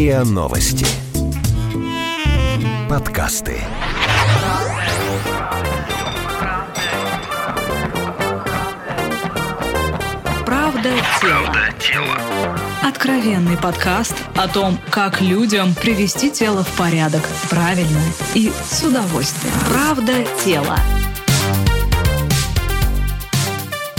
РИА Новости. Подкасты. Правда тело. Откровенный подкаст о том, как людям привести тело в порядок правильно и с удовольствием. Правда тело.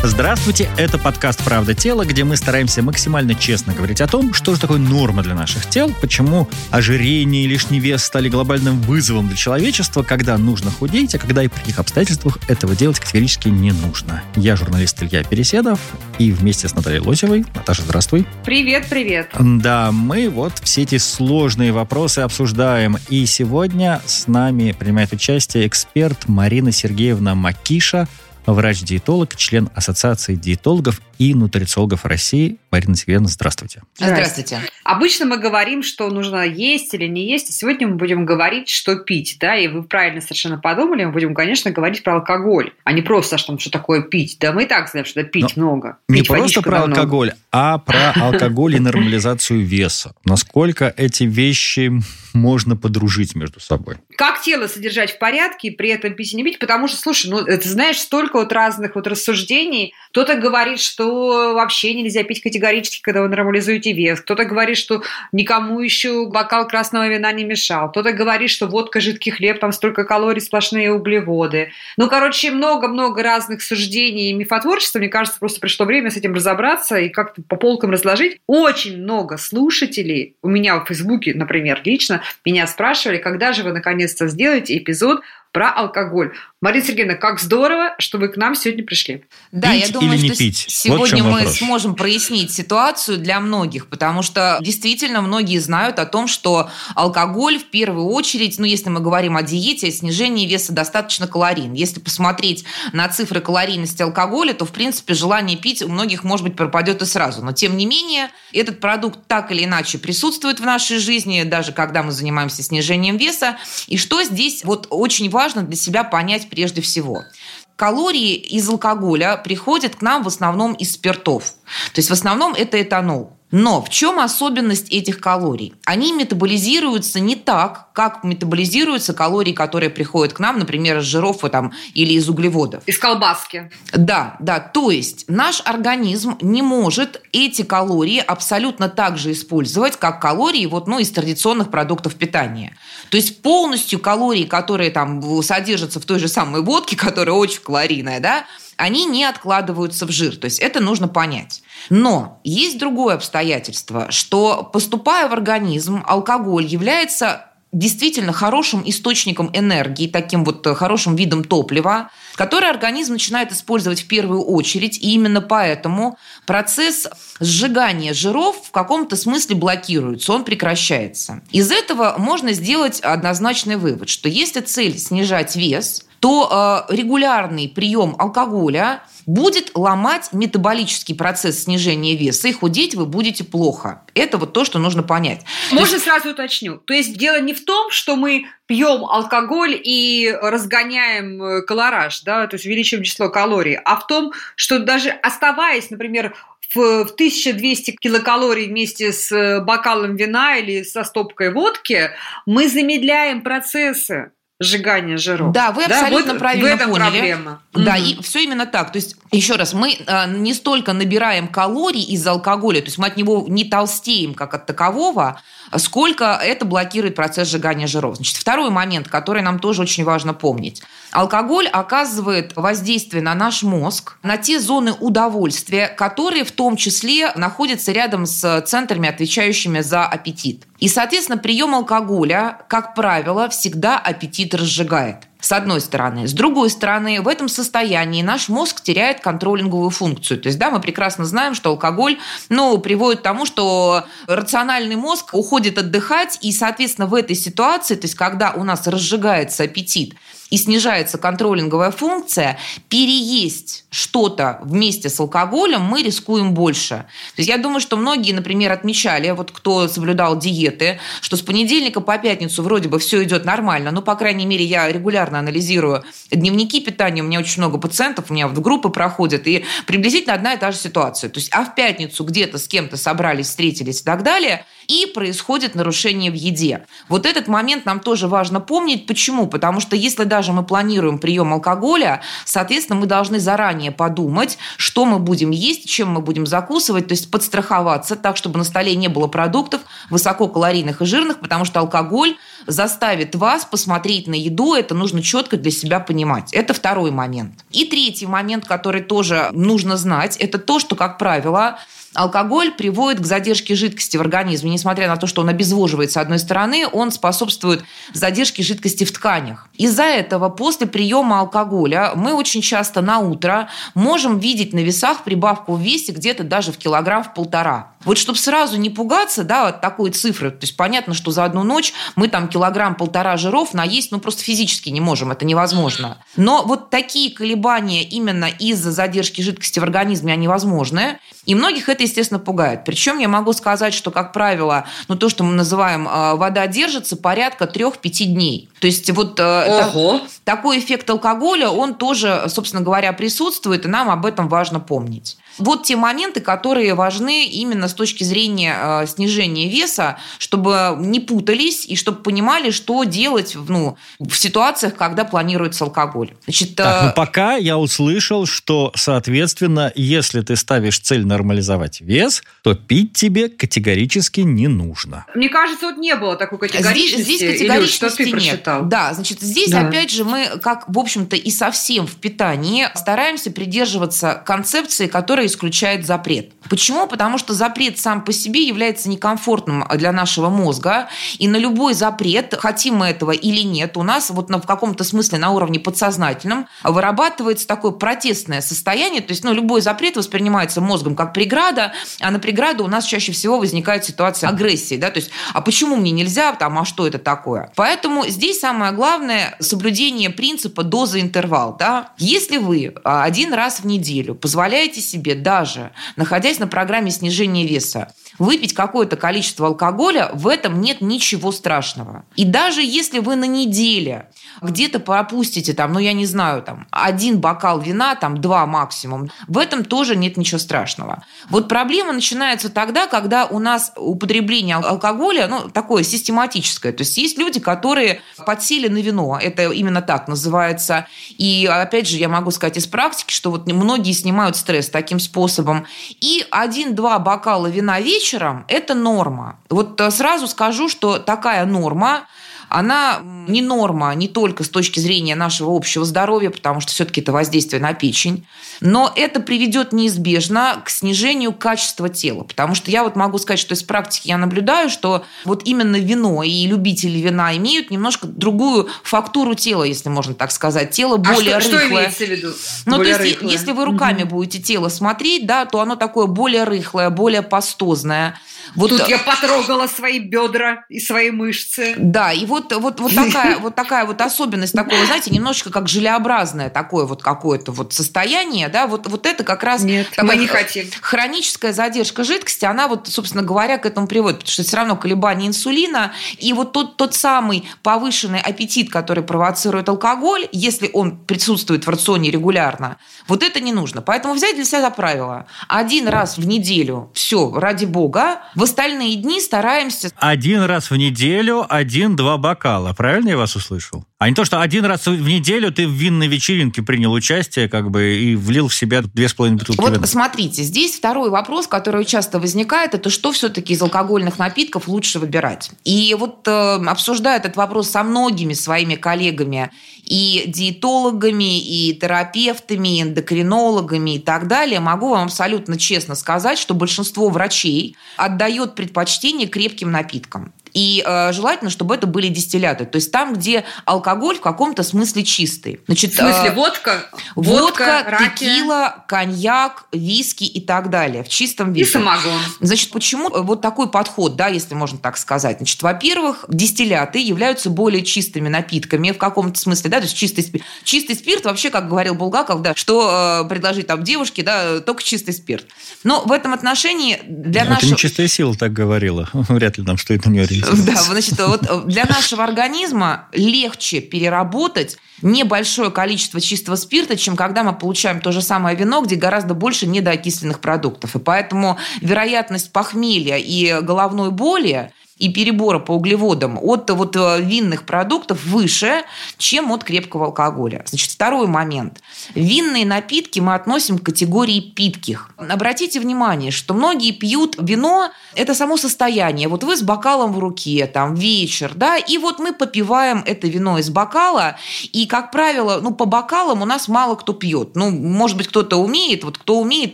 Здравствуйте, это подкаст «Правда тела», где мы стараемся максимально честно говорить о том, что же такое норма для наших тел, почему ожирение и лишний вес стали глобальным вызовом для человечества, когда нужно худеть, а когда и при каких обстоятельствах этого делать категорически не нужно. Я журналист Илья Переседов, и вместе с Натальей Лосевой. Наташа, здравствуй. Привет, привет. Да, мы вот все эти сложные вопросы обсуждаем, и сегодня с нами принимает участие эксперт Марина Сергеевна Макиша, врач-диетолог, член Ассоциации диетологов и нутрициологов России. Марина Сергеевна, здравствуйте. Здравствуйте. Обычно мы говорим, что нужно есть или не есть, и сегодня мы будем говорить, что пить, да, и вы правильно совершенно подумали, мы будем, конечно, говорить про алкоголь, а не просто, что, что такое пить. Да, мы и так знаем, что пить Но много. Не пить просто про много. алкоголь, а про алкоголь и нормализацию веса. Насколько эти вещи можно подружить между собой? Как тело содержать в порядке и при этом пить и не пить? Потому что, слушай, ну, ты знаешь, столько вот разных вот рассуждений. Кто-то говорит, что вообще нельзя пить категорически, когда вы нормализуете вес. Кто-то говорит, что никому еще бокал красного вина не мешал. Кто-то говорит, что водка, жидкий хлеб, там столько калорий, сплошные углеводы. Ну, короче, много-много разных суждений и мифотворчества. Мне кажется, просто пришло время с этим разобраться и как-то по полкам разложить. Очень много слушателей, у меня в Фейсбуке, например, лично, меня спрашивали, когда же вы наконец-то сделаете эпизод про алкоголь. Марина Сергеевна, как здорово, что вы к нам сегодня пришли. Да, пить я думаю, или не что пить? сегодня вот мы вопрос. сможем прояснить ситуацию для многих, потому что действительно многие знают о том, что алкоголь в первую очередь, ну, если мы говорим о диете, о снижении веса, достаточно калорийен. Если посмотреть на цифры калорийности алкоголя, то, в принципе, желание пить у многих, может быть, пропадет и сразу. Но, тем не менее, этот продукт так или иначе присутствует в нашей жизни, даже когда мы занимаемся снижением веса. И что здесь вот очень важно для себя понять прежде всего – калории из алкоголя приходят к нам в основном из спиртов. То есть в основном это этанол. Но в чем особенность этих калорий? Они метаболизируются не так, как метаболизируются калории, которые приходят к нам, например, из жиров там, или из углеводов. Из колбаски. Да, да. То есть наш организм не может эти калории абсолютно так же использовать, как калории вот, ну, из традиционных продуктов питания. То есть полностью калории, которые там содержатся в той же самой водке, которая очень калорийная, да, они не откладываются в жир. То есть это нужно понять. Но есть другое обстоятельство, что поступая в организм, алкоголь является действительно хорошим источником энергии, таким вот хорошим видом топлива, который организм начинает использовать в первую очередь. И именно поэтому процесс сжигания жиров в каком-то смысле блокируется, он прекращается. Из этого можно сделать однозначный вывод, что если цель снижать вес, то э, регулярный прием алкоголя будет ломать метаболический процесс снижения веса, и худеть вы будете плохо. Это вот то, что нужно понять. Можно есть... сразу уточню. То есть дело не в том, что мы пьем алкоголь и разгоняем э, колораж, да, то есть увеличиваем число калорий, а в том, что даже оставаясь, например, в 1200 килокалорий вместе с э, бокалом вина или со стопкой водки, мы замедляем процессы сжигания жиров. Да, вы абсолютно вот правильно в этом поняли. проблема. Да, угу. и все именно так. То есть, еще раз, мы а, не столько набираем калорий из алкоголя, то есть мы от него не толстеем как от такового, сколько это блокирует процесс сжигания жиров. Значит, второй момент, который нам тоже очень важно помнить. Алкоголь оказывает воздействие на наш мозг, на те зоны удовольствия, которые в том числе находятся рядом с центрами, отвечающими за аппетит. И, соответственно, прием алкоголя, как правило, всегда аппетит разжигает. С одной стороны. С другой стороны, в этом состоянии наш мозг теряет контролинговую функцию. То есть, да, мы прекрасно знаем, что алкоголь, ну, приводит к тому, что рациональный мозг уходит отдыхать, и, соответственно, в этой ситуации, то есть, когда у нас разжигается аппетит, и снижается контролинговая функция, переесть что-то вместе с алкоголем мы рискуем больше. То есть я думаю, что многие, например, отмечали, вот кто соблюдал диеты, что с понедельника по пятницу вроде бы все идет нормально. Ну, по крайней мере, я регулярно анализирую дневники питания, у меня очень много пациентов, у меня вот группы проходят, и приблизительно одна и та же ситуация. То есть, а в пятницу где-то с кем-то собрались, встретились и так далее – и происходит нарушение в еде. Вот этот момент нам тоже важно помнить. Почему? Потому что если даже мы планируем прием алкоголя, соответственно, мы должны заранее подумать, что мы будем есть, чем мы будем закусывать, то есть подстраховаться так, чтобы на столе не было продуктов высококалорийных и жирных, потому что алкоголь заставит вас посмотреть на еду, это нужно четко для себя понимать. Это второй момент. И третий момент, который тоже нужно знать, это то, что, как правило, Алкоголь приводит к задержке жидкости в организме. Несмотря на то, что он обезвоживает с одной стороны, он способствует задержке жидкости в тканях. Из-за этого после приема алкоголя мы очень часто на утро можем видеть на весах прибавку в весе где-то даже в килограмм в полтора. Вот чтобы сразу не пугаться да, от такой цифры, то есть понятно, что за одну ночь мы там килограмм-полтора жиров наесть, ну просто физически не можем, это невозможно. Но вот такие колебания именно из-за задержки жидкости в организме, они возможны. И многих это, естественно, пугает. Причем я могу сказать, что, как правило, ну то, что мы называем э, вода держится порядка 3-5 дней. То есть вот э, Ого. такой эффект алкоголя, он тоже, собственно говоря, присутствует, и нам об этом важно помнить. Вот те моменты, которые важны именно с точки зрения э, снижения веса, чтобы не путались и чтобы понимали, что делать ну, в ситуациях, когда планируется алкоголь. Значит, так, ну э... пока я услышал, что, соответственно, если ты ставишь цель нормализовать вес, то пить тебе категорически не нужно. Мне кажется, вот не было такой категоричности. Здесь, здесь категоричности Илюш, нет. Да, значит, здесь да. опять же мы, как, в общем-то, и совсем в питании, стараемся придерживаться концепции, которая которая исключает запрет. Почему? Потому что запрет сам по себе является некомфортным для нашего мозга, и на любой запрет, хотим мы этого или нет, у нас вот в каком-то смысле на уровне подсознательном вырабатывается такое протестное состояние, то есть ну, любой запрет воспринимается мозгом как преграда, а на преграду у нас чаще всего возникает ситуация агрессии, да, то есть а почему мне нельзя, там, а что это такое? Поэтому здесь самое главное соблюдение принципа доза-интервал, да. Если вы а, один раз в неделю позволяете себе себе даже, находясь на программе снижения веса, выпить какое-то количество алкоголя, в этом нет ничего страшного. И даже если вы на неделе где-то пропустите, там, ну, я не знаю, там, один бокал вина, там, два максимум, в этом тоже нет ничего страшного. Вот проблема начинается тогда, когда у нас употребление алкоголя, ну, такое систематическое. То есть есть люди, которые подсели на вино, это именно так называется. И, опять же, я могу сказать из практики, что вот многие снимают стресс таким способом. И один-два бокала вина вечером – это норма. Вот э, сразу скажу, что такая норма она не норма не только с точки зрения нашего общего здоровья, потому что все-таки это воздействие на печень, но это приведет неизбежно к снижению качества тела. Потому что я вот могу сказать, что из практики я наблюдаю, что вот именно вино и любители вина имеют немножко другую фактуру тела, если можно так сказать. Тело более а что, рыхлое. Что имеется в виду? Ну, более то есть, рыхлое. если вы руками угу. будете тело смотреть, да, то оно такое более рыхлое, более пастозное. Вот, Тут я потрогала свои бедра и свои мышцы. Да, и вот, вот, вот, такая, вот такая вот особенность такого, знаете, немножечко как желеобразное такое вот какое-то вот состояние, да, вот, вот это как раз... Нет, мы не хотим. Хроническая задержка жидкости, она вот, собственно говоря, к этому приводит, потому что все равно колебания инсулина и вот тот, тот самый повышенный аппетит, который провоцирует алкоголь, если он присутствует в рационе регулярно, вот это не нужно. Поэтому взять для себя за правило. Один раз в неделю, все, ради бога, в остальные дни стараемся... Один раз в неделю, один-два бокала. Правильно я вас услышал? А не то, что один раз в неделю ты в винной вечеринке принял участие, как бы, и влил в себя две с половиной бутылки Вот смотрите, здесь второй вопрос, который часто возникает, это что все-таки из алкогольных напитков лучше выбирать. И вот э, обсуждая этот вопрос со многими своими коллегами, и диетологами, и терапевтами, и эндокринологами и так далее, могу вам абсолютно честно сказать, что большинство врачей отдает предпочтение крепким напиткам. И э, желательно, чтобы это были дистилляты. То есть там, где алкоголь в каком-то смысле чистый. Значит, в смысле э, водка? Водка, водка текила, коньяк, виски и так далее. В чистом виде. И самогон. Значит, почему вот такой подход, да, если можно так сказать? Значит, во-первых, дистилляты являются более чистыми напитками в каком-то смысле, да, то есть чистый спирт. Чистый спирт вообще, как говорил Булгаков, да, что э, предложить там девушке, да, только чистый спирт. Но в этом отношении для Это нашего... Это не чистая сила так говорила. Вряд ли нам стоит на нее Удивительно. Да, значит, вот для нашего организма легче переработать небольшое количество чистого спирта, чем когда мы получаем то же самое вино, где гораздо больше недоокисленных продуктов. И поэтому вероятность похмелья и головной боли и перебора по углеводам от вот э, винных продуктов выше, чем от крепкого алкоголя. Значит, второй момент. Винные напитки мы относим к категории питких. Обратите внимание, что многие пьют вино, это само состояние. Вот вы с бокалом в руке, там, вечер, да, и вот мы попиваем это вино из бокала, и, как правило, ну, по бокалам у нас мало кто пьет. Ну, может быть, кто-то умеет, вот кто умеет,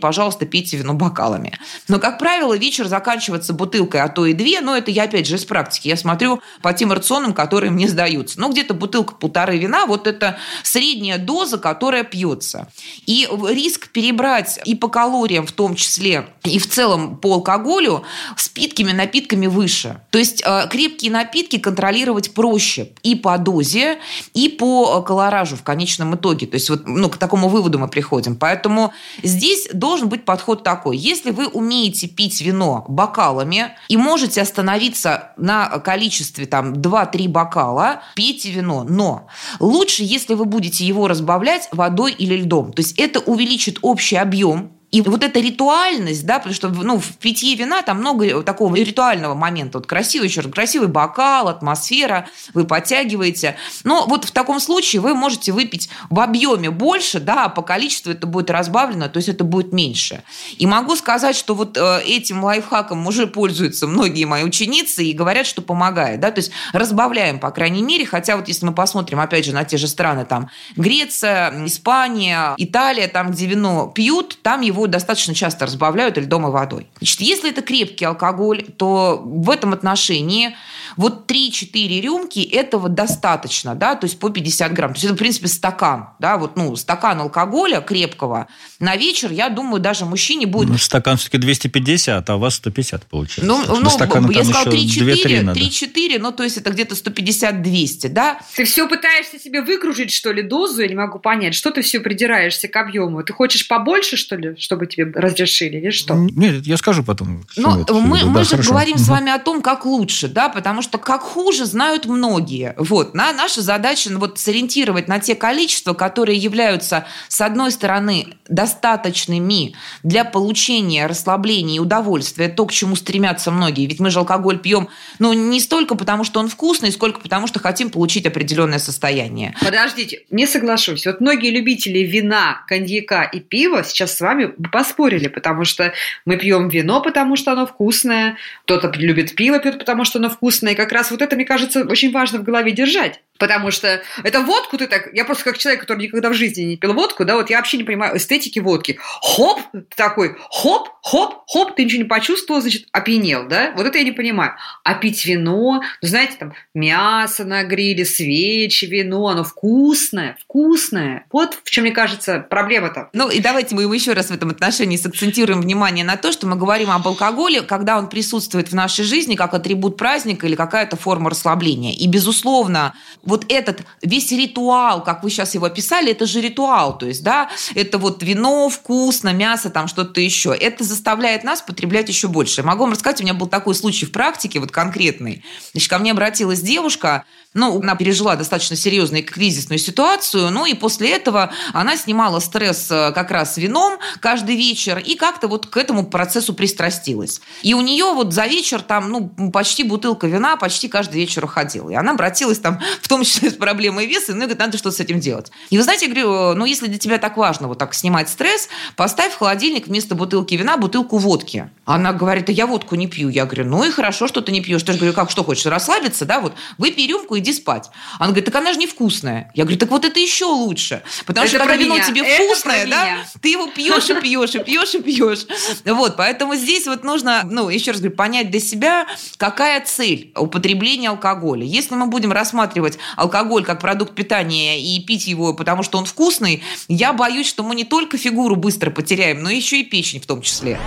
пожалуйста, пейте вино бокалами. Но, как правило, вечер заканчивается бутылкой, а то и две, но это я опять опять же, из практики. Я смотрю по тем рационам, которые мне сдаются. Ну, где-то бутылка полторы вина, вот это средняя доза, которая пьется. И риск перебрать и по калориям в том числе, и в целом по алкоголю с питкими напитками выше. То есть э, крепкие напитки контролировать проще и по дозе, и по колоражу в конечном итоге. То есть вот ну, к такому выводу мы приходим. Поэтому здесь должен быть подход такой. Если вы умеете пить вино бокалами и можете остановиться остановиться на количестве там 2-3 бокала, пейте вино. Но лучше, если вы будете его разбавлять водой или льдом. То есть это увеличит общий объем и вот эта ритуальность, да, потому что ну, в питье вина там много такого ритуального момента. Вот красивый, еще раз, красивый бокал, атмосфера, вы подтягиваете. Но вот в таком случае вы можете выпить в объеме больше, да, а по количеству это будет разбавлено, то есть это будет меньше. И могу сказать, что вот э, этим лайфхаком уже пользуются многие мои ученицы и говорят, что помогает, да, то есть разбавляем, по крайней мере, хотя вот если мы посмотрим, опять же, на те же страны, там, Греция, Испания, Италия, там, где вино пьют, там его его достаточно часто разбавляют льдом и водой. Значит, если это крепкий алкоголь, то в этом отношении вот 3-4 рюмки этого достаточно, да, то есть по 50 грамм. То есть это, в принципе, стакан, да, вот, ну, стакан алкоголя крепкого на вечер, я думаю, даже мужчине будет... Ну, стакан все-таки 250, а у вас 150 получается. Ну, ну я сказал 3-4, 3-4, ну, то есть это где-то 150-200, да. Ты все пытаешься себе выкружить, что ли, дозу, я не могу понять, что ты все придираешься к объему? Ты хочешь побольше, что ли, чтобы тебе разрешили, или что? Нет, я скажу потом. Ну, мы, мы да, же хорошо. говорим угу. с вами о том, как лучше, да, потому что как хуже знают многие. Вот, на, наша задача ну, вот сориентировать на те количества, которые являются, с одной стороны, достаточными для получения расслабления и удовольствия, то, к чему стремятся многие. Ведь мы же алкоголь пьем, ну, не столько потому, что он вкусный, сколько потому, что хотим получить определенное состояние. Подождите, не соглашусь. Вот многие любители вина, коньяка и пива сейчас с вами поспорили, потому что мы пьем вино, потому что оно вкусное, кто-то любит пиво, пьет, потому что оно вкусное. И как раз вот это, мне кажется, очень важно в голове держать. Потому что это водку ты так... Я просто как человек, который никогда в жизни не пил водку, да, вот я вообще не понимаю эстетики водки. Хоп, ты такой, хоп, хоп, хоп, ты ничего не почувствовал, значит, опьянел, да? Вот это я не понимаю. А пить вино, ну, знаете, там, мясо на гриле, свечи, вино, оно вкусное, вкусное. Вот в чем, мне кажется, проблема-то. Ну, и давайте мы еще раз в этом отношении сакцентируем внимание на то, что мы говорим об алкоголе, когда он присутствует в нашей жизни как атрибут праздника или какая-то форма расслабления. И, безусловно, вот этот весь ритуал, как вы сейчас его описали, это же ритуал, то есть, да, это вот вино, вкусно, мясо, там что-то еще. Это заставляет нас потреблять еще больше. Могу вам рассказать, у меня был такой случай в практике, вот конкретный. Значит, ко мне обратилась девушка, ну, она пережила достаточно серьезную кризисную ситуацию, ну и после этого она снимала стресс э, как раз вином каждый вечер и как-то вот к этому процессу пристрастилась. И у нее вот за вечер там, ну, почти бутылка вина почти каждый вечер уходила. И она обратилась там в том числе с проблемой веса, ну и говорит, надо что-то с этим делать. И вы знаете, я говорю, ну, если для тебя так важно вот так снимать стресс, поставь в холодильник вместо бутылки вина бутылку водки. Она говорит, а я водку не пью. Я говорю, ну и хорошо, что ты не пьешь. Ты же говорю, как, что хочешь, расслабиться, да, вот выпей рюмку иди спать. Она говорит, так она же невкусная. Я говорю, так вот это еще лучше. Потому это что когда вино тебе это вкусное, да, ты его пьешь и пьешь, и пьешь, и пьешь. Вот, поэтому здесь вот нужно, ну, еще раз говорю, понять для себя, какая цель употребления алкоголя. Если мы будем рассматривать алкоголь как продукт питания и пить его, потому что он вкусный, я боюсь, что мы не только фигуру быстро потеряем, но еще и печень в том числе.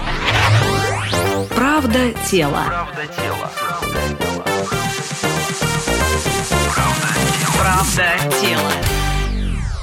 Правда тело. Правда тело. Тело.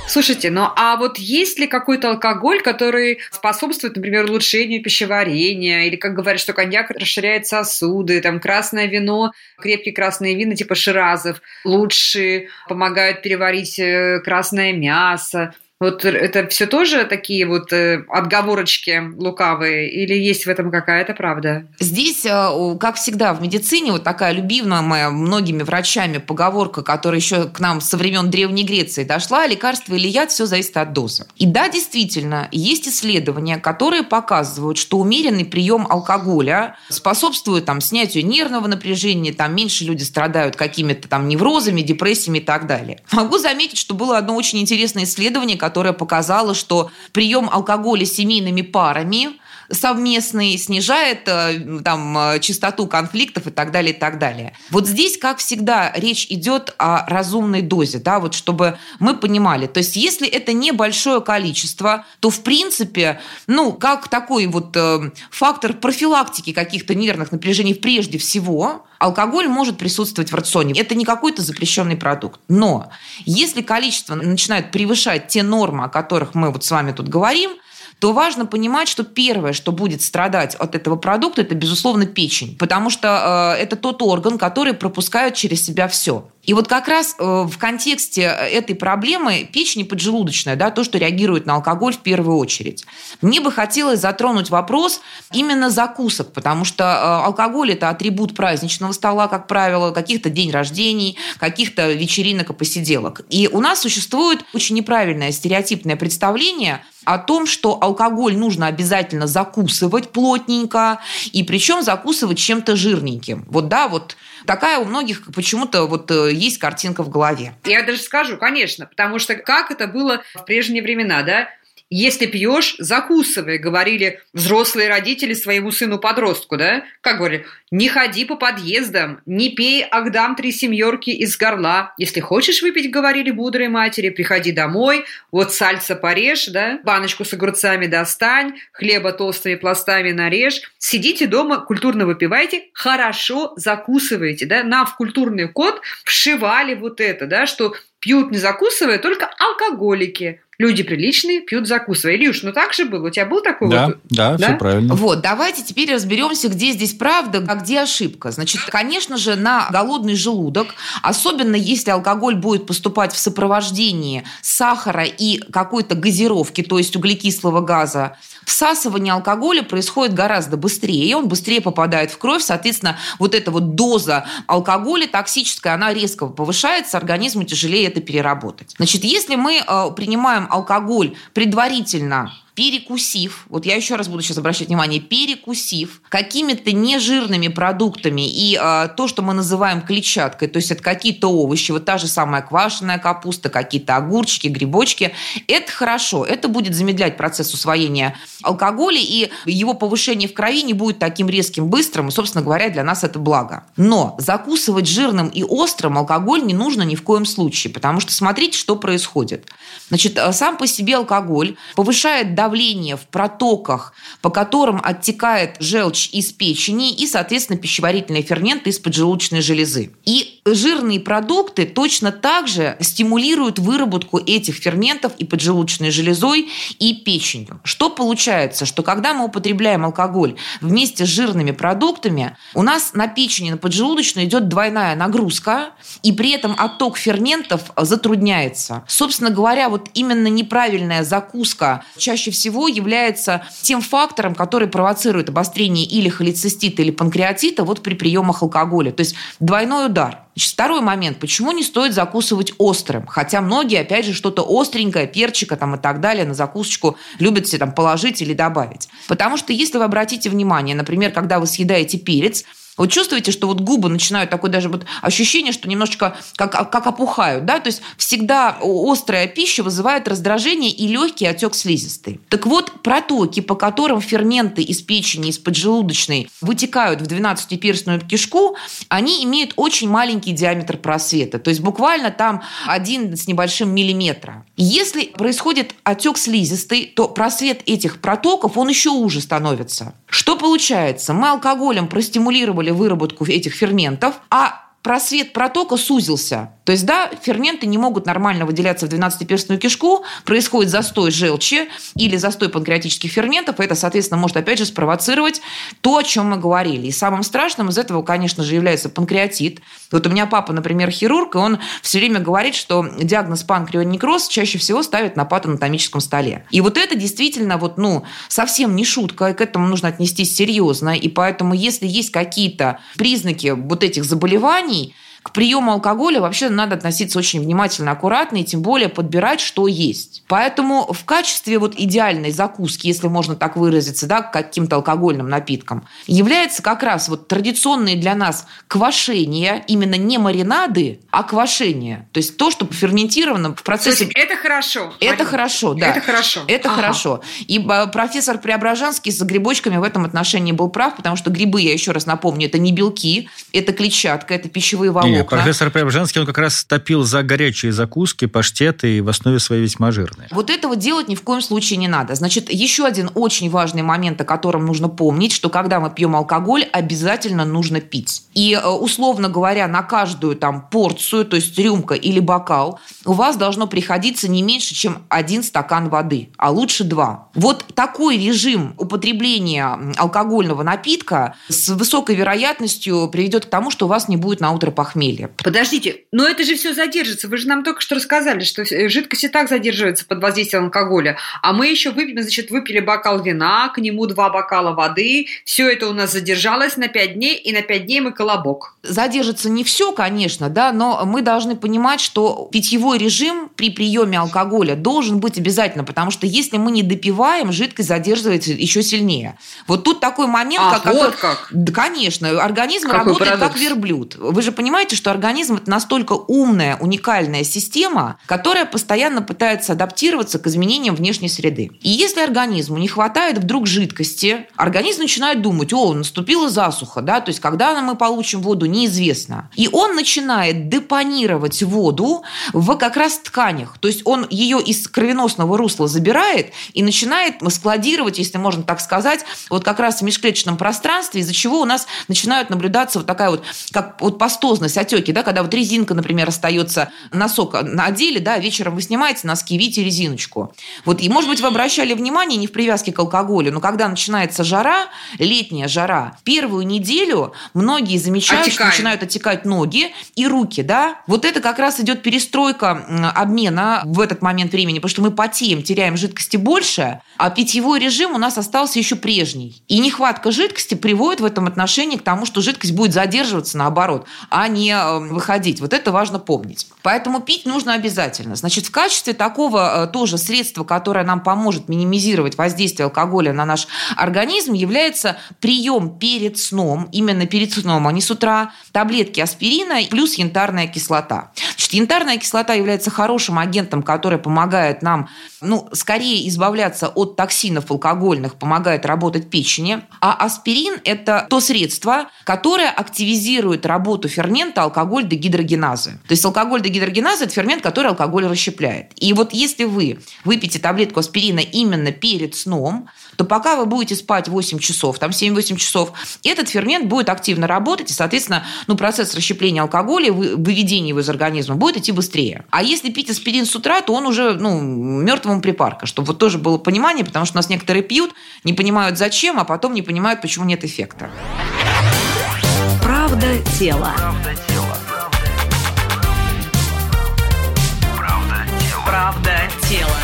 Слушайте, ну а вот есть ли какой-то алкоголь, который способствует, например, улучшению пищеварения, или, как говорят, что коньяк расширяет сосуды, там красное вино, крепкие красные вина типа ширазов лучше помогают переварить э, красное мясо. Вот это все тоже такие вот э, отговорочки лукавые или есть в этом какая-то правда? Здесь, э, как всегда в медицине, вот такая любимая многими врачами поговорка, которая еще к нам со времен Древней Греции дошла, лекарство или яд, все зависит от дозы. И да, действительно, есть исследования, которые показывают, что умеренный прием алкоголя способствует там, снятию нервного напряжения, там меньше люди страдают какими-то там неврозами, депрессиями и так далее. Могу заметить, что было одно очень интересное исследование, которая показала, что прием алкоголя семейными парами совместный, снижает э, там э, частоту конфликтов и так далее, и так далее. Вот здесь, как всегда, речь идет о разумной дозе, да, вот чтобы мы понимали. То есть, если это небольшое количество, то, в принципе, ну, как такой вот э, фактор профилактики каких-то нервных напряжений прежде всего, алкоголь может присутствовать в рационе. Это не какой-то запрещенный продукт. Но если количество начинает превышать те нормы, о которых мы вот с вами тут говорим, то важно понимать, что первое, что будет страдать от этого продукта, это, безусловно, печень, потому что э, это тот орган, который пропускает через себя все. И вот как раз э, в контексте этой проблемы печень поджелудочная, да, то, что реагирует на алкоголь в первую очередь. Мне бы хотелось затронуть вопрос именно закусок, потому что э, алкоголь – это атрибут праздничного стола, как правило, каких-то день рождений, каких-то вечеринок и посиделок. И у нас существует очень неправильное стереотипное представление – о том, что алкоголь нужно обязательно закусывать плотненько, и причем закусывать чем-то жирненьким. Вот да, вот такая у многих почему-то вот э, есть картинка в голове. Я даже скажу, конечно, потому что как это было в прежние времена, да? Если пьешь, закусывай, говорили взрослые родители своему сыну-подростку, да? Как говорили, не ходи по подъездам, не пей агдам три семерки из горла. Если хочешь выпить, говорили мудрые матери, приходи домой, вот сальца порежь, да? Баночку с огурцами достань, хлеба толстыми пластами нарежь. Сидите дома, культурно выпивайте, хорошо закусывайте, да? Нам в культурный код вшивали вот это, да, что пьют не закусывая только алкоголики люди приличные пьют закусывая. Илюш, ну так же было? У тебя был такой да, вот? Да, да, все правильно. Вот, давайте теперь разберемся, где здесь правда, а где ошибка. Значит, конечно же, на голодный желудок, особенно если алкоголь будет поступать в сопровождении сахара и какой-то газировки, то есть углекислого газа, всасывание алкоголя происходит гораздо быстрее, он быстрее попадает в кровь, соответственно, вот эта вот доза алкоголя токсическая, она резко повышается, организму тяжелее это переработать. Значит, если мы э, принимаем алкоголь предварительно перекусив, вот я еще раз буду сейчас обращать внимание, перекусив какими-то нежирными продуктами и э, то, что мы называем клетчаткой, то есть это какие-то овощи, вот та же самая квашеная капуста, какие-то огурчики, грибочки, это хорошо, это будет замедлять процесс усвоения алкоголя, и его повышение в крови не будет таким резким, быстрым, и, собственно говоря, для нас это благо. Но закусывать жирным и острым алкоголь не нужно ни в коем случае, потому что смотрите, что происходит. Значит, э, сам по себе алкоголь повышает давление давление в протоках, по которым оттекает желчь из печени и, соответственно, пищеварительные ферменты из поджелудочной железы. И жирные продукты точно так же стимулируют выработку этих ферментов и поджелудочной железой, и печенью. Что получается? Что когда мы употребляем алкоголь вместе с жирными продуктами, у нас на печени, на поджелудочную идет двойная нагрузка, и при этом отток ферментов затрудняется. Собственно говоря, вот именно неправильная закуска чаще всего всего является тем фактором, который провоцирует обострение или холецистита, или панкреатита вот при приемах алкоголя. То есть двойной удар. Значит, второй момент. Почему не стоит закусывать острым? Хотя многие, опять же, что-то остренькое, перчика там и так далее на закусочку любят себе там положить или добавить. Потому что если вы обратите внимание, например, когда вы съедаете перец, вот чувствуете, что вот губы начинают такое даже вот ощущение, что немножечко как, как опухают, да? То есть всегда острая пища вызывает раздражение и легкий отек слизистой. Так вот, протоки, по которым ферменты из печени, из поджелудочной вытекают в 12-перстную кишку, они имеют очень маленький диаметр просвета. То есть буквально там один с небольшим миллиметра. Если происходит отек слизистой, то просвет этих протоков, он еще уже становится. Что получается? Мы алкоголем простимулировали выработку этих ферментов, а просвет протока сузился. То есть, да, ферменты не могут нормально выделяться в 12-перстную кишку, происходит застой желчи или застой панкреатических ферментов, и это, соответственно, может, опять же, спровоцировать то, о чем мы говорили. И самым страшным из этого, конечно же, является панкреатит. Вот у меня папа, например, хирург, и он все время говорит, что диагноз панкреонекроз чаще всего ставят на патанатомическом столе. И вот это действительно вот, ну, совсем не шутка, и к этому нужно отнестись серьезно. И поэтому, если есть какие-то признаки вот этих заболеваний, компаний – к приему алкоголя вообще надо относиться очень внимательно, аккуратно и тем более подбирать, что есть. Поэтому в качестве вот идеальной закуски, если можно так выразиться, да, к каким-то алкогольным напиткам, является как раз вот традиционные для нас квашения, именно не маринады, а квашение. То есть то, что ферментировано в процессе... То есть это хорошо. Это Марина. хорошо, да. Это хорошо. Это ага. хорошо. И а, профессор Преображенский с грибочками в этом отношении был прав, потому что грибы, я еще раз напомню, это не белки, это клетчатка, это пищевые волокна. Нет, профессор Преображенский, он как раз топил за горячие закуски, паштеты и в основе своей весьма жирные. Вот этого делать ни в коем случае не надо. Значит, еще один очень важный момент, о котором нужно помнить, что когда мы пьем алкоголь, обязательно нужно пить. И, э, условно говоря, на каждую там порцию, то есть рюмка или бокал, у вас должно приходиться не меньше, чем один стакан воды, а лучше два. Вот такой режим употребления алкогольного напитка с высокой вероятностью приведет к тому, что у вас не будет на утро похмелья похмелья. Подождите, но это же все задержится. Вы же нам только что рассказали, что жидкость и так задерживается под воздействием алкоголя. А мы еще выпили, значит, выпили бокал вина, к нему два бокала воды. Все это у нас задержалось на пять дней, и на пять дней мы колобок. Задержится не все, конечно, да, но мы должны понимать, что питьевой режим при приеме алкоголя должен быть обязательно, потому что если мы не допиваем, жидкость задерживается еще сильнее. Вот тут такой момент, Ах, как... Вот как? Да, конечно, организм Какой работает парадокс. как верблюд. Вы же понимаете, что организм – это настолько умная, уникальная система, которая постоянно пытается адаптироваться к изменениям внешней среды. И если организму не хватает вдруг жидкости, организм начинает думать, о, наступила засуха, да, то есть когда мы получим воду, неизвестно. И он начинает депонировать воду в как раз тканях. То есть он ее из кровеносного русла забирает и начинает складировать, если можно так сказать, вот как раз в межклеточном пространстве, из-за чего у нас начинают наблюдаться вот такая вот, как вот пастозность, отеки, да, когда вот резинка, например, остается носок на отделе, да, вечером вы снимаете носки, видите резиночку. Вот, и, может быть, вы обращали внимание не в привязке к алкоголю, но когда начинается жара, летняя жара, первую неделю многие замечают, Отекаем. что начинают отекать ноги и руки, да. Вот это как раз идет перестройка обмена в этот момент времени, потому что мы потеем, теряем жидкости больше, а питьевой режим у нас остался еще прежний. И нехватка жидкости приводит в этом отношении к тому, что жидкость будет задерживаться наоборот, а не Э, выходить. Вот это важно помнить. Поэтому пить нужно обязательно. Значит, в качестве такого э, тоже средства, которое нам поможет минимизировать воздействие алкоголя на наш организм, является прием перед сном, именно перед сном, а не с утра, таблетки аспирина плюс янтарная кислота. Значит, янтарная кислота является хорошим агентом, который помогает нам, ну, скорее избавляться от токсинов алкогольных, помогает работать печени. А аспирин – это то средство, которое активизирует работу фермента фермента алкоголь-дегидрогеназы. То есть алкоголь-дегидрогеназа – это фермент, который алкоголь расщепляет. И вот если вы выпьете таблетку аспирина именно перед сном, то пока вы будете спать 8 часов, там 7-8 часов, этот фермент будет активно работать, и, соответственно, ну, процесс расщепления алкоголя, выведения его из организма будет идти быстрее. А если пить аспирин с утра, то он уже ну, мертвому припарка, чтобы вот тоже было понимание, потому что у нас некоторые пьют, не понимают зачем, а потом не понимают, почему нет эффекта. Правда тела. Правда Правда тела.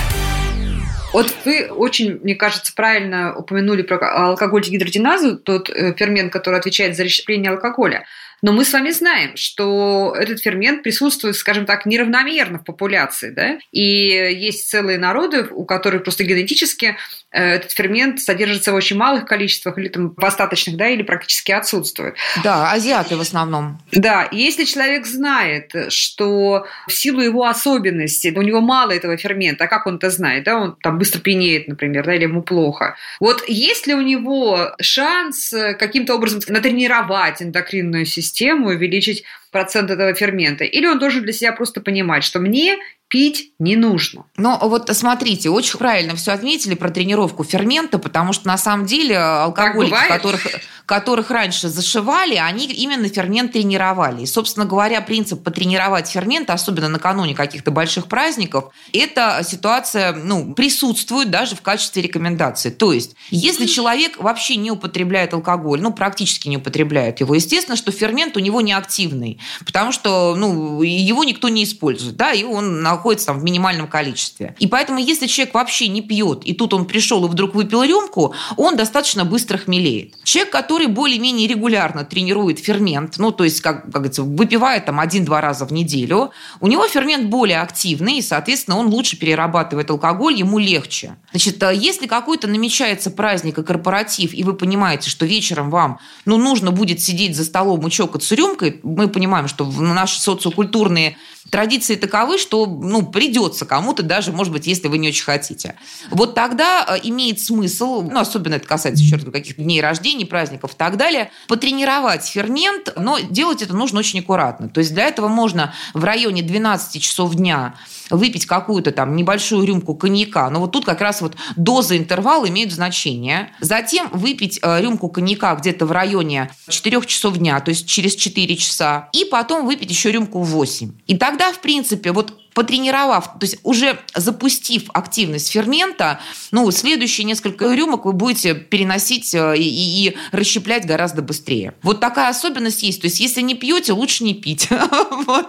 Вот вы очень, мне кажется, правильно упомянули про алкоголь гидродиназу, тот э, фермент, который отвечает за расщепление алкоголя. Но мы с вами знаем, что этот фермент присутствует, скажем так, неравномерно в популяции. Да? И есть целые народы, у которых просто генетически э, этот фермент содержится в очень малых количествах или там в остаточных, да, или практически отсутствует. Да, азиаты в основном. Да, если человек знает, что в силу его особенностей у него мало этого фермента, а как он это знает, да, он там быстро пьянеет, например, да, или ему плохо. Вот есть ли у него шанс каким-то образом натренировать эндокринную систему, систему, увеличить процент этого фермента, или он должен для себя просто понимать, что мне пить не нужно. Но вот смотрите, очень правильно все отметили про тренировку фермента, потому что на самом деле алкоголики, которых, которых раньше зашивали, они именно фермент тренировали. И, собственно говоря, принцип потренировать фермент, особенно накануне каких-то больших праздников, эта ситуация ну, присутствует даже в качестве рекомендации. То есть, если человек вообще не употребляет алкоголь, ну, практически не употребляет его, естественно, что фермент у него не активный, потому что ну, его никто не использует, да, и он находится там в минимальном количестве. И поэтому, если человек вообще не пьет, и тут он пришел и вдруг выпил рюмку, он достаточно быстро хмелеет. Человек, который более-менее регулярно тренирует фермент, ну, то есть, как, как говорится, выпивает там один-два раза в неделю, у него фермент более активный, и, соответственно, он лучше перерабатывает алкоголь, ему легче. Значит, а если какой-то намечается праздник и корпоратив, и вы понимаете, что вечером вам ну, нужно будет сидеть за столом и чокаться рюмкой, мы понимаем, что наши социокультурные традиции таковы, что ну, придется кому-то, даже, может быть, если вы не очень хотите. Вот тогда э, имеет смысл, ну, особенно это касается еще каких-то дней рождения, праздников и так далее, потренировать фермент, но делать это нужно очень аккуратно. То есть для этого можно в районе 12 часов дня выпить какую-то там небольшую рюмку коньяка, но вот тут как раз вот доза интервал имеют значение. Затем выпить э, рюмку коньяка где-то в районе 4 часов дня, то есть через 4 часа, и потом выпить еще рюмку в 8. И тогда, в принципе, вот потренировав, то есть уже запустив активность фермента, ну, следующие несколько рюмок вы будете переносить э, и, и расщеплять гораздо быстрее. Вот такая особенность есть. То есть если не пьете, лучше не пить. вот.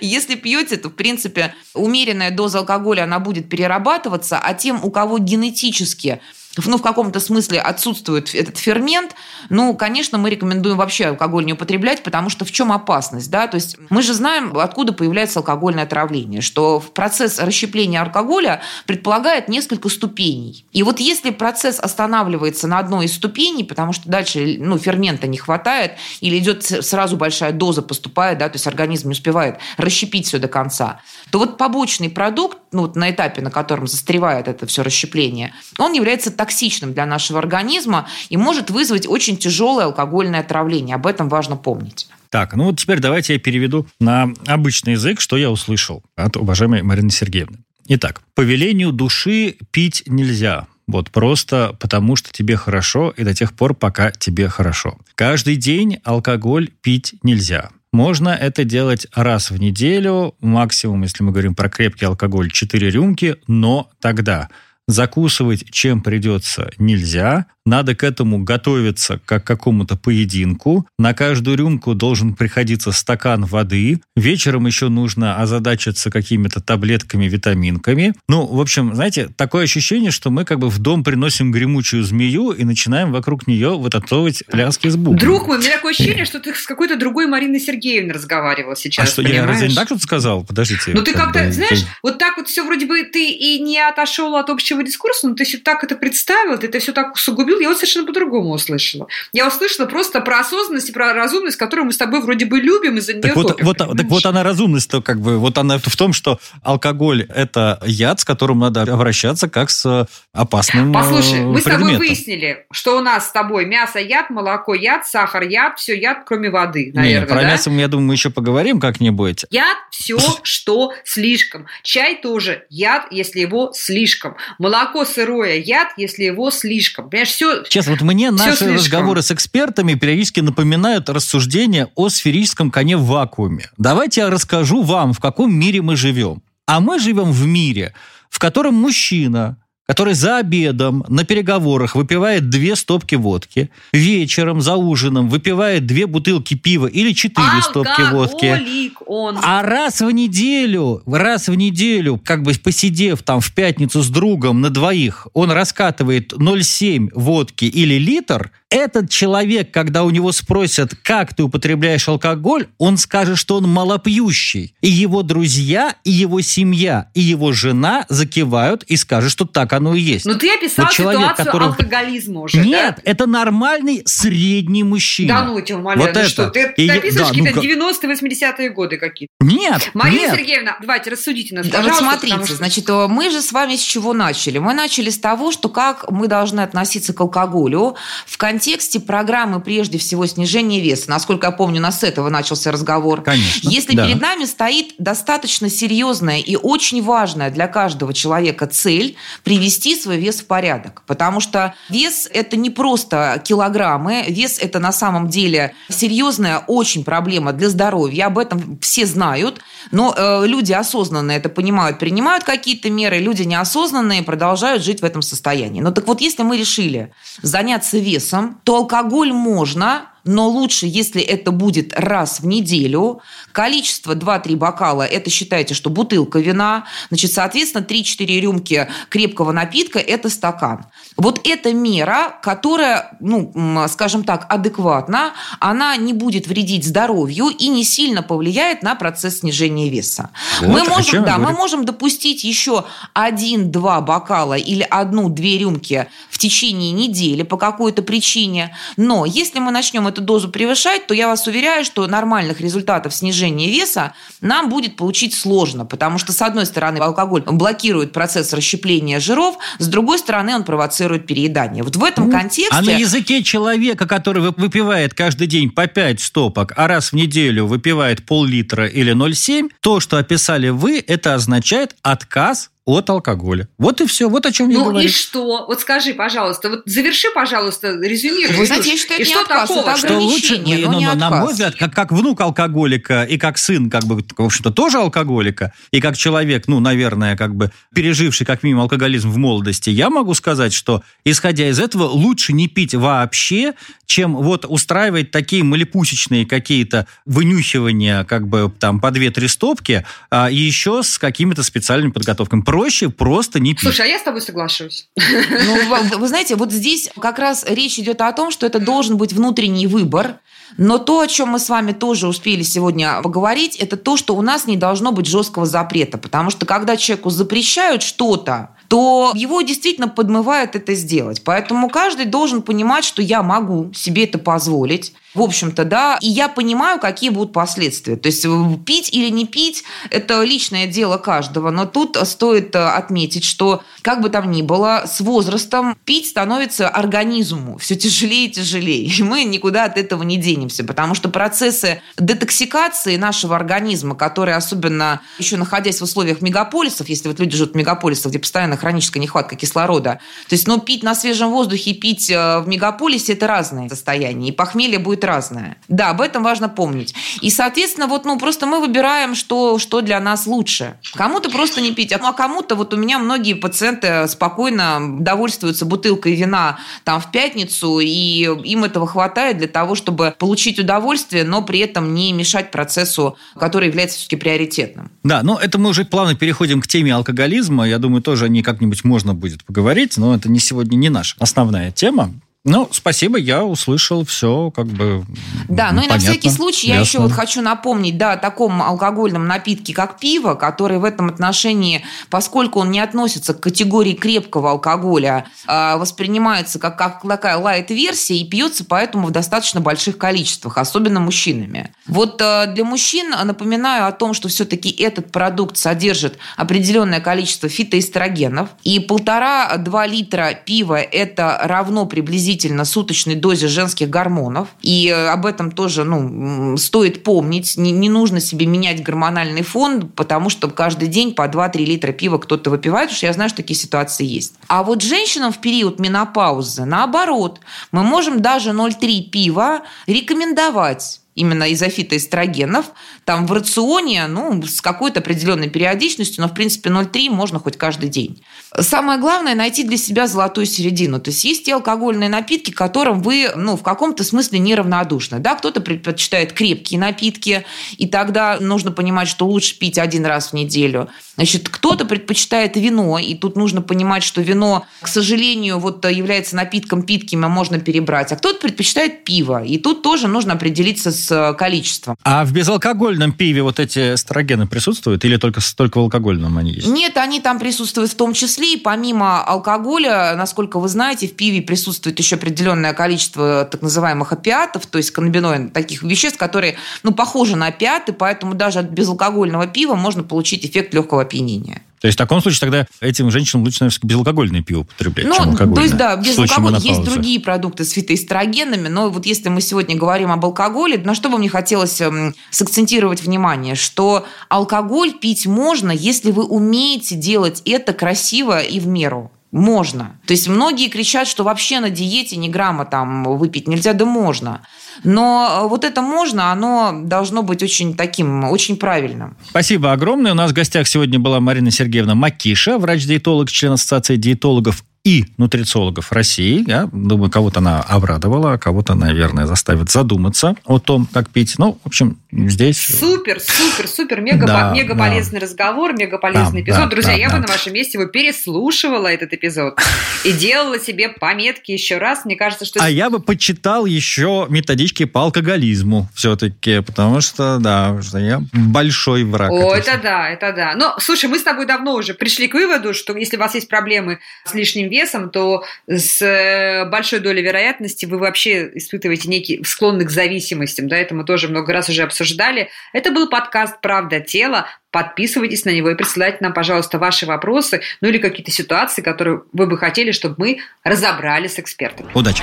Если пьете, то, в принципе, умеренная доза алкоголя, она будет перерабатываться, а тем, у кого генетически ну, в каком-то смысле отсутствует этот фермент, ну, конечно, мы рекомендуем вообще алкоголь не употреблять, потому что в чем опасность, да, то есть мы же знаем, откуда появляется алкогольное отравление, что процесс расщепления алкоголя предполагает несколько ступеней. И вот если процесс останавливается на одной из ступеней, потому что дальше, ну, фермента не хватает, или идет сразу большая доза поступает, да, то есть организм не успевает расщепить все до конца, то вот побочный продукт, ну, вот на этапе, на котором застревает это все расщепление, он является токсичным для нашего организма и может вызвать очень тяжелое алкогольное отравление. Об этом важно помнить. Так, ну вот теперь давайте я переведу на обычный язык, что я услышал от уважаемой Марины Сергеевны. Итак, по велению души пить нельзя. Вот просто потому, что тебе хорошо, и до тех пор, пока тебе хорошо. Каждый день алкоголь пить нельзя. Можно это делать раз в неделю, максимум, если мы говорим про крепкий алкоголь, 4 рюмки, но тогда закусывать чем придется нельзя, надо к этому готовиться как к какому-то поединку. На каждую рюмку должен приходиться стакан воды. Вечером еще нужно озадачиться какими-то таблетками, витаминками. Ну, в общем, знаете, такое ощущение, что мы как бы в дом приносим гремучую змею и начинаем вокруг нее вытанцовывать пляски с бубном. Друг мой, у меня такое ощущение, что ты с какой-то другой Мариной Сергеевной разговаривал сейчас, А что, понимаешь? я разве не так что-то сказал? Подождите. Ну, ты как-то, бы, знаешь, ты... вот так вот все вроде бы ты и не отошел от общего дискурса, но ты все так это представил, ты это все так усугубил, говорил, я вот совершенно по-другому услышала. Я услышала просто про осознанность и про разумность, которую мы с тобой вроде бы любим и за нее так вот, топим, вот, так вот она разумность-то как бы, вот она в том, что алкоголь – это яд, с которым надо обращаться как с опасным Послушай, мы предметом. с тобой выяснили, что у нас с тобой мясо яд, молоко яд, сахар яд, все яд, кроме воды, наверное, Нет, про да? мясо, я думаю, мы еще поговорим как-нибудь. Яд – все, что слишком. Чай тоже яд, если его слишком. Молоко сырое яд, если его слишком. Понимаешь, все все... Сейчас вот мне наши слишком. разговоры с экспертами периодически напоминают рассуждения о сферическом коне в вакууме. Давайте я расскажу вам, в каком мире мы живем. А мы живем в мире, в котором мужчина который за обедом на переговорах выпивает две стопки водки, вечером за ужином выпивает две бутылки пива или четыре стопки водки. Он. А раз в неделю, раз в неделю, как бы посидев там в пятницу с другом на двоих, он раскатывает 0,7 водки или литр – этот человек, когда у него спросят, как ты употребляешь алкоголь, он скажет, что он малопьющий. И его друзья, и его семья, и его жена закивают и скажут, что так оно и есть. Но ну, ты описал человек, ситуацию который... алкоголизма уже, Нет, да? это нормальный средний мужчина. Да ну, тебя умоляю, вот ну это. что, ты, и... ты описываешь да, какие-то ну, 90-80-е годы какие-то. Нет, Марина нет. Сергеевна, давайте, рассудите нас, да, пожалуйста. Вот смотрите, что... значит, э, мы же с вами с чего начали? Мы начали с того, что как мы должны относиться к алкоголю в контексте контексте программы прежде всего снижения веса, насколько я помню, у нас с этого начался разговор. Конечно. Если да. перед нами стоит достаточно серьезная и очень важная для каждого человека цель привести свой вес в порядок, потому что вес это не просто килограммы, вес это на самом деле серьезная очень проблема для здоровья, об этом все знают, но э, люди осознанно это понимают, принимают какие-то меры, люди неосознанные продолжают жить в этом состоянии. Но так вот, если мы решили заняться весом, то алкоголь можно, но лучше, если это будет раз в неделю. Количество 2-3 бокала, это считайте, что бутылка вина. Значит, соответственно, 3-4 рюмки крепкого напитка – это стакан. Вот эта мера, которая, ну, скажем так, адекватна, она не будет вредить здоровью и не сильно повлияет на процесс снижения веса. Вот, мы можем, да, мы можем допустить еще один-два бокала или одну-две рюмки в течение недели по какой-то причине. Но если мы начнем эту дозу превышать, то я вас уверяю, что нормальных результатов снижения веса нам будет получить сложно, потому что, с одной стороны, алкоголь блокирует процесс расщепления жиров, с другой стороны, он провоцирует переедание. Вот в этом контексте... А на языке человека, который выпивает каждый день по 5 стопок, а раз в неделю выпивает пол-литра или 0,7, то, что описали вы, это означает отказ от алкоголя. Вот и все. Вот о чем ну, я говорю. Ну и что? Вот скажи, пожалуйста, вот заверши, пожалуйста, резюмируй. Вы знаете, я считаю, и это что не отказ, такого? это что лучше, но ну, не на мой взгляд, как, как внук алкоголика и как сын, как бы, в общем-то, тоже алкоголика, и как человек, ну, наверное, как бы переживший как минимум алкоголизм в молодости, я могу сказать, что, исходя из этого, лучше не пить вообще, чем вот устраивать такие малепусечные какие-то вынюхивания, как бы там по две-три стопки, а, и еще с какими-то специальными подготовками. Проще просто не пить. Слушай, а я с тобой соглашусь. Ну, вы, вы знаете, вот здесь как раз речь идет о том, что это должен быть внутренний выбор, но то, о чем мы с вами тоже успели сегодня поговорить, это то, что у нас не должно быть жесткого запрета. Потому что когда человеку запрещают что-то, то его действительно подмывает это сделать. Поэтому каждый должен понимать, что я могу себе это позволить в общем-то, да, и я понимаю, какие будут последствия. То есть э, пить или не пить – это личное дело каждого, но тут стоит э, отметить, что как бы там ни было, с возрастом пить становится организму все тяжелее и тяжелее, и мы никуда от этого не денемся, потому что процессы детоксикации нашего организма, которые особенно еще находясь в условиях мегаполисов, если вот люди живут в мегаполисах, где постоянно хроническая нехватка кислорода, то есть, ну, пить на свежем воздухе пить э, в мегаполисе – это разные состояния, и похмелье будет разное. Да, об этом важно помнить. И, соответственно, вот, ну, просто мы выбираем, что, что для нас лучше. Кому-то просто не пить, а кому-то, вот у меня многие пациенты спокойно довольствуются бутылкой вина там в пятницу, и им этого хватает для того, чтобы получить удовольствие, но при этом не мешать процессу, который является все-таки приоритетным. Да, но это мы уже плавно переходим к теме алкоголизма. Я думаю, тоже о ней как-нибудь можно будет поговорить, но это не сегодня не наша основная тема. Ну, спасибо, я услышал все как бы Да, ну и на всякий случай ясно. я еще вот хочу напомнить, да, о таком алкогольном напитке, как пиво, который в этом отношении, поскольку он не относится к категории крепкого алкоголя, а воспринимается как, как такая лайт-версия и пьется поэтому в достаточно больших количествах, особенно мужчинами. Вот э, для мужчин напоминаю о том, что все-таки этот продукт содержит определенное количество фитоэстрогенов, и полтора-два литра пива – это равно приблизительно приблизительно суточной дозе женских гормонов. И э, об этом тоже ну, стоит помнить. Не, не нужно себе менять гормональный фон, потому что каждый день по 2-3 литра пива кто-то выпивает, потому что я знаю, что такие ситуации есть. А вот женщинам в период менопаузы, наоборот, мы можем даже 0,3 пива рекомендовать именно из-за фитоэстрогенов. Там в рационе, ну, с какой-то определенной периодичностью, но, в принципе, 0,3 можно хоть каждый день. Самое главное – найти для себя золотую середину. То есть есть те алкогольные напитки, к которым вы, ну, в каком-то смысле неравнодушны. Да, кто-то предпочитает крепкие напитки, и тогда нужно понимать, что лучше пить один раз в неделю. Значит, кто-то предпочитает вино, и тут нужно понимать, что вино, к сожалению, вот является напитком питким, а можно перебрать. А кто-то предпочитает пиво, и тут тоже нужно определиться с э, количеством. А в безалкогольном пиве вот эти эстрогены присутствуют или только, только в алкогольном они есть? Нет, они там присутствуют в том числе, и помимо алкоголя, насколько вы знаете, в пиве присутствует еще определенное количество так называемых опиатов, то есть каннабиноид, таких веществ, которые, ну, похожи на опиаты, поэтому даже от безалкогольного пива можно получить эффект легкого опьянения. То есть в таком случае тогда этим женщинам лучше, наверное, безалкогольное пиво употреблять, Ну, чем алкогольное. то есть, да, в без случае алкоголя есть другие продукты с фитоэстрогенами, но вот если мы сегодня говорим об алкоголе, на что бы мне хотелось эм, сакцентировать внимание, что алкоголь пить можно, если вы умеете делать это красиво и в меру. Можно. То есть многие кричат, что вообще на диете ни грамма там выпить нельзя, да можно. Но э, вот это можно, оно должно быть очень таким, очень правильным. Спасибо огромное. У нас в гостях сегодня была Марина Сергеевна Макиша, врач-диетолог, член Ассоциации диетологов и нутрициологов России. Я думаю, кого-то она обрадовала, а кого-то, наверное, заставит задуматься о том, как пить. Ну, в общем, здесь... Супер, супер, супер, мега, Да, мега да. полезный разговор, мега полезный Да, эпизод. да, Друзья, да, я да. бы на вашем месте его переслушивала, этот эпизод, и делала себе пометки еще раз. Мне кажется, что... А я бы почитал еще методички по алкоголизму все-таки, потому что, да, что я большой враг. О, это да, это да. Но, слушай, мы с тобой давно уже пришли к выводу, что если у вас есть проблемы с лишним весом, то с э, большой долей вероятности вы вообще испытываете некий склонны к зависимостям. Да, это мы тоже много раз уже обсуждали. Это был подкаст «Правда тела». Подписывайтесь на него и присылайте нам, пожалуйста, ваши вопросы, ну или какие-то ситуации, которые вы бы хотели, чтобы мы разобрали с экспертами. Удачи.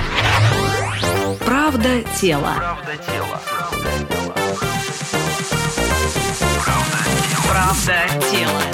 Правда тела. Правда тела.